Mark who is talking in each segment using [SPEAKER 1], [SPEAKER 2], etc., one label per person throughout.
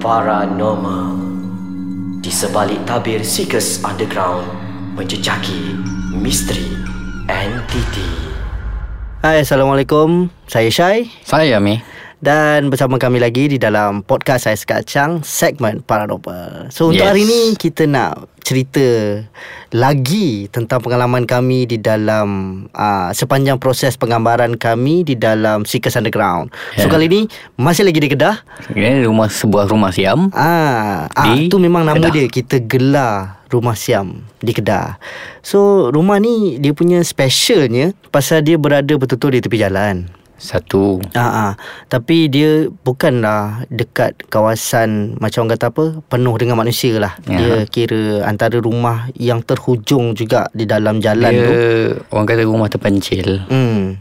[SPEAKER 1] paranormal. Di sebalik tabir Seekers Underground Menjejaki misteri entiti.
[SPEAKER 2] Hai Assalamualaikum. Saya Syai.
[SPEAKER 3] Saya Mi
[SPEAKER 2] Dan bersama kami lagi di dalam podcast saya sekacang Segmen Paranormal So untuk
[SPEAKER 3] Yes.
[SPEAKER 2] hari ni kita nak cerita lagi tentang pengalaman kami di dalam uh, sepanjang proses penggambaran kami di dalam Seekers Underground. So
[SPEAKER 3] Ya.
[SPEAKER 2] kali ni masih lagi di Kedah.
[SPEAKER 3] Ini rumah sebuah rumah siam
[SPEAKER 2] Ah, ah
[SPEAKER 3] Di
[SPEAKER 2] tu memang nama
[SPEAKER 3] Kedah.
[SPEAKER 2] dia kita gelar Rumah Siam di Kedah. So rumah ni dia punya specialnya pasal dia berada betul-betul di tepi jalan.
[SPEAKER 3] Satu
[SPEAKER 2] Ah, ah. Tapi dia bukanlah dekat kawasan macam orang kata apa penuh dengan manusia lah.
[SPEAKER 3] Ya.
[SPEAKER 2] Dia kira antara rumah yang terhujung juga di dalam jalan
[SPEAKER 3] Dia
[SPEAKER 2] tu.
[SPEAKER 3] orang kata rumah terpencil
[SPEAKER 2] Hmm.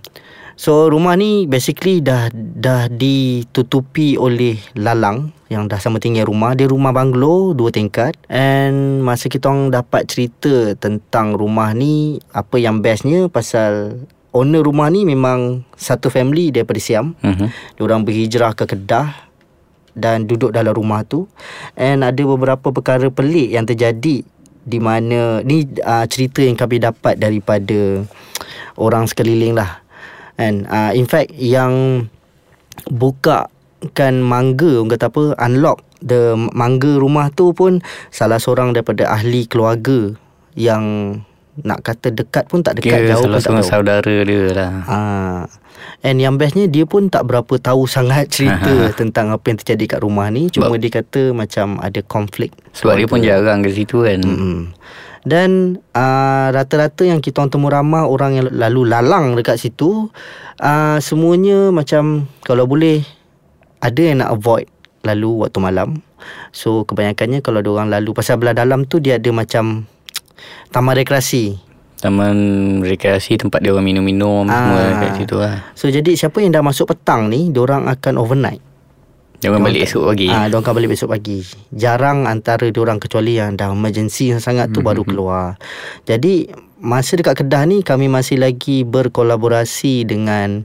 [SPEAKER 2] So rumah ni basically dah dah ditutupi oleh lalang yang dah sama tinggi rumah. Dia rumah banglo dua tingkat and masa kita orang dapat cerita tentang rumah ni apa yang bestnya pasal owner rumah ni memang satu family daripada Siam.
[SPEAKER 3] Mhm.
[SPEAKER 2] Diorang berhijrah ke Kedah dan duduk dalam rumah tu and ada beberapa perkara pelik yang terjadi di mana ni uh, cerita yang kami dapat daripada orang sekeliling lah and uh, in fact yang buka kan mangga orang kata apa unlock the mangga rumah tu pun salah seorang daripada ahli keluarga yang nak kata dekat pun tak dekat
[SPEAKER 3] Dia
[SPEAKER 2] jauh pun tak tahu.
[SPEAKER 3] saudara dia lah
[SPEAKER 2] Ah. And yang bestnya dia pun tak berapa tahu sangat cerita tentang apa yang terjadi kat rumah ni. Cuma dia kata macam ada konflik.
[SPEAKER 3] Sebab dia pun jarang ke situ kan
[SPEAKER 2] Mm-mm. Dan uh, rata-rata yang kita orang temu ramah orang yang lalu lalang dekat situ uh, semuanya macam kalau boleh ada yang nak avoid lalu waktu malam. So kebanyakannya kalau orang lalu pasal belah dalam tu dia ada macam taman rekreasi.
[SPEAKER 3] Taman rekreasi tempat dia orang minum-minum semua
[SPEAKER 2] Ah.
[SPEAKER 3] kat situ lah
[SPEAKER 2] So jadi siapa yang dah masuk petang ni, dia orang akan overnight.
[SPEAKER 3] Dia orang balik esok pagi
[SPEAKER 2] Ah, dia akan balik besok pagi. Jarang antara dia orang kecuali yang dah emergency sangat tu baru keluar. Jadi masa dekat Kedah ni kami masih lagi berkolaborasi dengan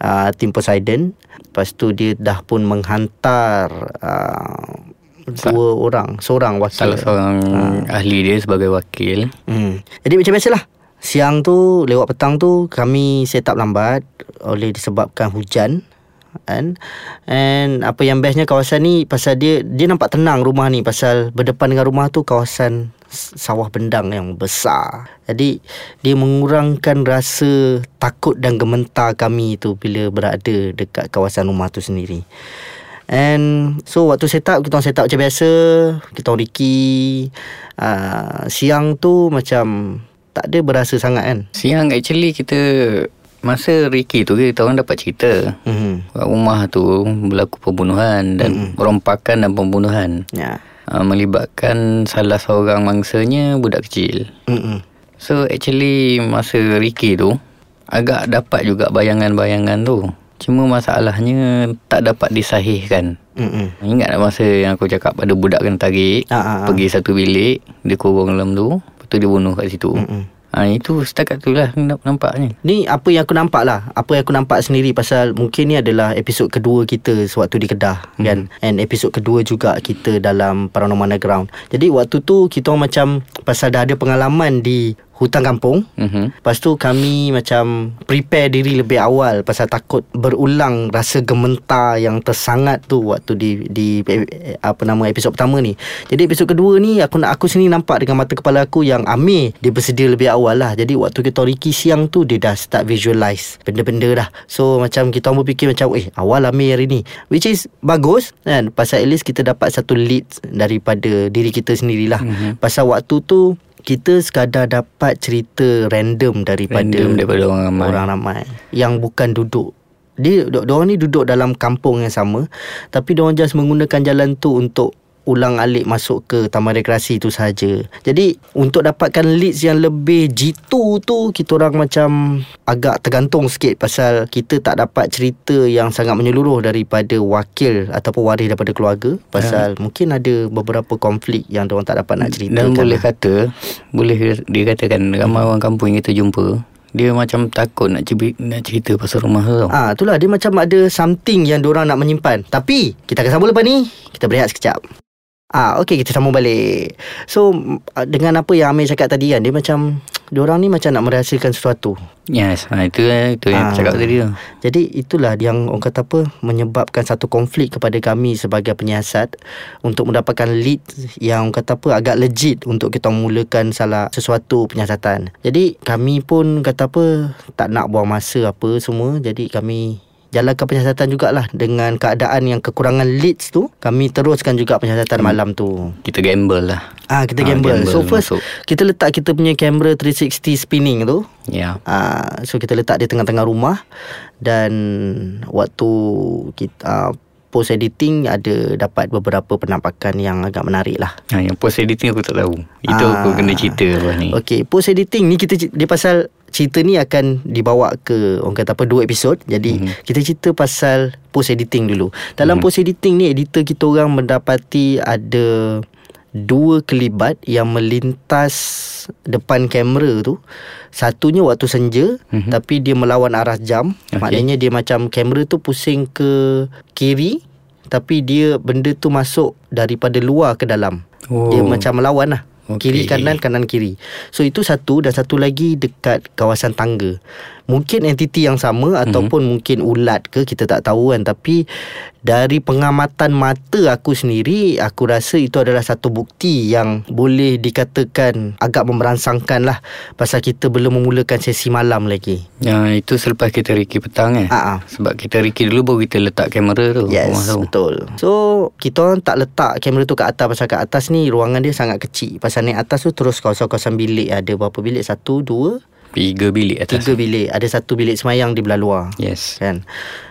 [SPEAKER 2] uh, tim Poseidon. Lepas tu dia dah pun menghantar uh, dua orang, seorang wakil.
[SPEAKER 3] Salah seorang ahli dia sebagai wakil
[SPEAKER 2] Hmm. Jadi macam biasalah. Siang tu lewat petang tu kami set up lambat oleh disebabkan hujan kan and apa yang bestnya kawasan ni pasal dia dia nampak tenang rumah ni pasal berdepan dengan rumah tu kawasan sawah bendang yang besar jadi dia mengurangkan rasa takut dan gementar kami tu bila berada dekat kawasan rumah tu sendiri And so waktu set up Kita orang set up macam biasa Kita orang Ricky uh, Siang tu macam Tak ada berasa sangat kan
[SPEAKER 3] Siang actually kita Masa Ricky tu kita orang dapat cerita
[SPEAKER 2] mm-hmm.
[SPEAKER 3] Kat rumah tu berlaku pembunuhan dan perompakan dan pembunuhan
[SPEAKER 2] Ya
[SPEAKER 3] uh, melibatkan salah seorang mangsanya budak kecil.
[SPEAKER 2] mm-hmm.
[SPEAKER 3] So actually masa Ricky tu agak dapat juga bayangan-bayangan tu. Cuma masalahnya tak dapat disahihkan.
[SPEAKER 2] Mm-hmm.
[SPEAKER 3] Ingat tak masa yang aku cakap ada budak kena tarik
[SPEAKER 2] Ah, ah, ah.
[SPEAKER 3] pergi satu bilik dia kurung dalam tu lepas tu dia bunuh kat situ.
[SPEAKER 2] Mm-mm.
[SPEAKER 3] Ha, itu setakat tu lah namp- nampaknya.
[SPEAKER 2] Ni apa yang aku nampak lah Apa yang aku nampak sendiri Pasal mungkin ni adalah Episod kedua kita Sewaktu di Kedah hmm. kan And episod kedua juga Kita dalam Paranormal Underground Jadi waktu tu Kita orang macam Pasal dah ada pengalaman di Hutan kampung
[SPEAKER 3] Mhm.
[SPEAKER 2] Lepas tu kami macam prepare diri lebih awal pasal takut berulang rasa gementar yang tersangat tu waktu di di eh, apa nama episod pertama ni. Jadi episod kedua ni aku nak aku sini nampak dengan mata kepala aku yang Amir dia bersedia lebih awal lah. Jadi waktu kita Ricky siang tu dia dah start visualize benda-benda dah. So macam kita orang berfikir macam eh awal Amir hari ni. Which is bagus kan pasal at least kita dapat satu lead daripada diri kita sendirilah. Mm-hmm. Pasal waktu tu kita sekadar dapat cerita random daripada
[SPEAKER 3] Random daripada orang ramai.
[SPEAKER 2] orang ramai yang bukan duduk dia orang ni duduk dalam kampung yang sama tapi dia just menggunakan jalan tu untuk ulang alik masuk ke taman rekreasi tu saja. Jadi untuk dapatkan leads yang lebih jitu tu kita orang macam agak tergantung sikit pasal kita tak dapat cerita yang sangat menyeluruh daripada wakil ataupun waris daripada keluarga pasal mungkin ada beberapa konflik yang orang tak dapat nak ceritakan.
[SPEAKER 3] Dan boleh kata Boleh dikatakan Ramai orang kampung yang kita jumpa Dia macam takut nak cerita, nak cerita pasal rumah tu.
[SPEAKER 2] Ah, itulah dia macam ada something yang diorang nak menyimpan. Tapi kita akan sambung lepas ni. Kita berehat sekejap. Ah, okey kita sambung balik. So ah, dengan apa yang Amir cakap tadi kan, dia macam diorang ni macam nak merahsiakan sesuatu.
[SPEAKER 3] Yes, ha, itu itu yang
[SPEAKER 2] Ah.
[SPEAKER 3] cakap tadi tu.
[SPEAKER 2] Jadi itulah yang orang kata apa menyebabkan satu konflik kepada kami sebagai penyiasat untuk mendapatkan lead yang orang kata apa agak legit untuk kita mulakan salah sesuatu penyiasatan. Jadi kami pun kata apa tak nak buang masa apa semua. Jadi kami jalankan penyiasatan jugalah dengan keadaan yang kekurangan leads tu kami teruskan juga penyiasatan malam tu.
[SPEAKER 3] Kita gamble lah.
[SPEAKER 2] Ah kita
[SPEAKER 3] Ah,
[SPEAKER 2] gamble.
[SPEAKER 3] gamble
[SPEAKER 2] So first
[SPEAKER 3] masuk.
[SPEAKER 2] kita letak kita punya kamera 360 spinning tu
[SPEAKER 3] Ya.
[SPEAKER 2] Uh, so kita letak di tengah-tengah rumah dan waktu kita uh, post editing ada dapat beberapa penampakan yang agak menarik lah.
[SPEAKER 3] Ha, yang post editing aku tak tahu. Itu
[SPEAKER 2] Ah.
[SPEAKER 3] aku kena cerita lepas ni.
[SPEAKER 2] Okey, post editing ni kita dia pasal cerita ni akan dibawa ke orang kata apa dua episod. Jadi mm-hmm. kita cerita pasal post editing dulu. Dalam mm-hmm. post editing ni editor kita orang mendapati ada dua kelibat yang melintas depan kamera tu. Satunya waktu senja mm-hmm. tapi dia melawan arah jam. Okay. Maknanya dia macam kamera tu pusing ke kiri tapi dia benda tu masuk daripada luar ke dalam.
[SPEAKER 3] Oh.
[SPEAKER 2] Dia macam melawan lah.
[SPEAKER 3] Okey.
[SPEAKER 2] Kiri kanan kanan kiri. So itu satu dan satu lagi dekat kawasan tangga. Mungkin entiti yang sama mm-hmm. ataupun mungkin ulat ke kita tak tahu kan tapi dari pengamatan mata aku sendiri aku rasa itu adalah satu bukti yang boleh dikatakan agak memerangsangkan lah pasal kita belum memulakan sesi malam lagi.
[SPEAKER 3] Ya, itu selepas kita Ricky petang eh.
[SPEAKER 2] Ah, ah.
[SPEAKER 3] Sebab kita Ricky dulu baru kita letak kamera tu.
[SPEAKER 2] Yes,
[SPEAKER 3] tu.
[SPEAKER 2] betul. So, kita orang tak letak kamera tu kat atas pasal kat atas ni ruangan dia sangat kecil. Pasal naik atas tu terus kawasan-kawasan bilik ada berapa bilik? Satu, dua,
[SPEAKER 3] Tiga bilik atas.
[SPEAKER 2] tiga bilik. Ada satu bilik semayang di belah luar.
[SPEAKER 3] Yes.
[SPEAKER 2] Kan?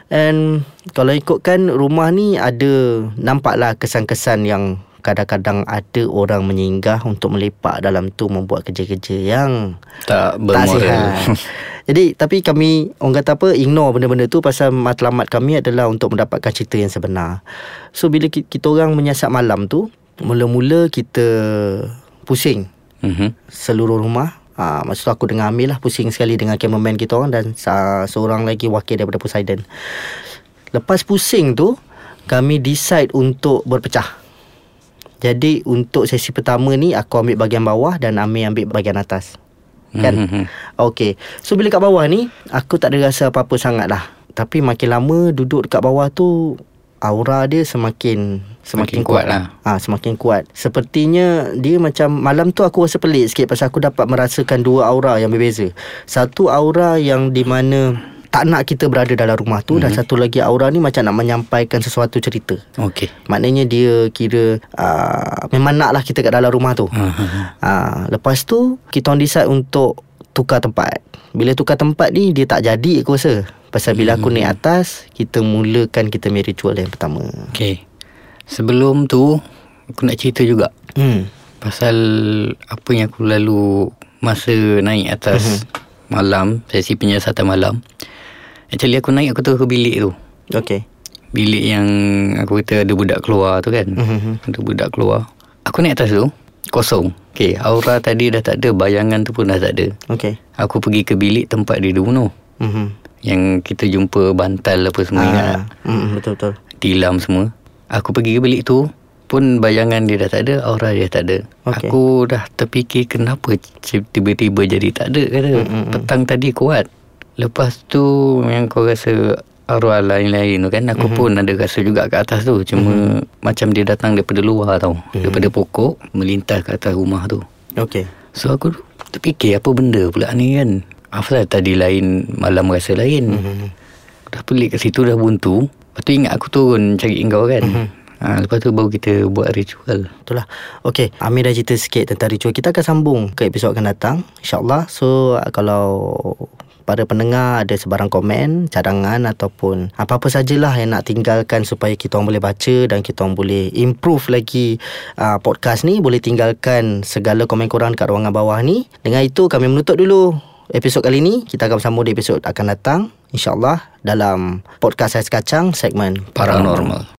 [SPEAKER 2] And kalau ikutkan rumah ni ada nampaklah kesan-kesan yang kadang-kadang ada orang menyinggah untuk melepak dalam tu membuat kerja-kerja yang
[SPEAKER 3] Tak
[SPEAKER 2] tak
[SPEAKER 3] bermoral.
[SPEAKER 2] sihat. Jadi tapi kami orang kata apa ignore benda-benda tu pasal matlamat kami adalah untuk mendapatkan cerita yang sebenar. So bila ki- kita orang menyiasat malam tu, mula-mula kita pusing
[SPEAKER 3] Mhm.
[SPEAKER 2] seluruh rumah. Ah, masa tu aku dengan Amir lah pusing sekali dengan cameraman kita orang dan sa- seorang lagi wakil daripada Poseidon. Lepas pusing tu, kami decide untuk berpecah. Jadi untuk sesi pertama ni aku ambil bahagian bawah dan Amir ambil bahagian atas. Kan?
[SPEAKER 3] Mhm.
[SPEAKER 2] Okey. So bila kat bawah ni aku tak ada rasa apa-apa sangat lah. Tapi makin lama duduk dekat bawah tu aura dia semakin
[SPEAKER 3] Semakin kuat
[SPEAKER 2] kuat,
[SPEAKER 3] lah.
[SPEAKER 2] Ah ha, semakin kuat. Sepertinya dia macam malam tu aku rasa pelik sikit pasal aku dapat merasakan dua aura yang berbeza. Satu aura yang di mana tak nak kita berada dalam rumah tu mm-hmm. dan satu lagi aura ni macam nak menyampaikan sesuatu cerita.
[SPEAKER 3] Okey.
[SPEAKER 2] Maknanya dia kira uh, memang naklah kita kat dalam rumah tu.
[SPEAKER 3] Ah,
[SPEAKER 2] Ha, lepas tu kita orang decide untuk tukar tempat. Bila tukar tempat ni dia tak jadi aku rasa. Pasal bila aku naik atas, kita mulakan kita punya ritual yang pertama.
[SPEAKER 3] Okey. Sebelum tu aku nak cerita juga
[SPEAKER 2] Hmm.
[SPEAKER 3] pasal apa yang aku lalu masa naik atas
[SPEAKER 2] Mhm.
[SPEAKER 3] malam, sesi penyiasatan malam. Actually aku naik aku tu ke bilik tu.
[SPEAKER 2] Okay.
[SPEAKER 3] Bilik yang aku kata ada budak keluar tu kan.
[SPEAKER 2] Mhm.
[SPEAKER 3] Ada budak keluar. Aku naik atas tu kosong. Okey, aura tadi dah tak ada, bayangan tu pun dah tak ada.
[SPEAKER 2] Okay.
[SPEAKER 3] Aku pergi ke bilik tempat dia dulu penuh. Yang kita jumpa bantal apa semua ingat tak?
[SPEAKER 2] Ah, mm, betul betul.
[SPEAKER 3] tilam semua. Aku pergi ke bilik tu pun bayangan dia dah tak ada, aura dia tak ada.
[SPEAKER 2] Okey.
[SPEAKER 3] Aku dah terfikir kenapa tiba-tiba jadi tak ada kata.
[SPEAKER 2] Mm, mm, mm.
[SPEAKER 3] Petang tadi kuat. Lepas tu yang kau rasa arwah lain-lain tu kan aku
[SPEAKER 2] Mhm.
[SPEAKER 3] pun ada rasa juga kat atas tu cuma macam dia datang daripada luar tau
[SPEAKER 2] Mhm.
[SPEAKER 3] daripada pokok melintas ke atas rumah tu
[SPEAKER 2] Okay.
[SPEAKER 3] so aku terfikir apa benda pula ni kan Afzal tadi lain malam rasa lain.
[SPEAKER 2] Mhm.
[SPEAKER 3] Dah pelik kat situ dah buntu. Lepas tu ingat aku turun cari engkau kan?
[SPEAKER 2] Mhm.
[SPEAKER 3] ha, Lepas tu baru kita buat ritual.
[SPEAKER 2] Betul lah Okay Amir dah cerita sikit tentang ritual. Kita akan sambung ke episod akan datang InsyaAllah. So kalau para pendengar ada sebarang komen, cadangan ataupun apa-apa sajalah yang nak tinggalkan supaya kita orang boleh baca dan kita orang boleh improve lagi uh, podcast ni, boleh tinggalkan segala komen korang kat ruangan bawah ni. Dengan itu kami menutup dulu episod kali ni. Kita akan sambung di episod akan datang. InsyaAllah dalam podcast Ais Kacang segmen
[SPEAKER 3] Paranormal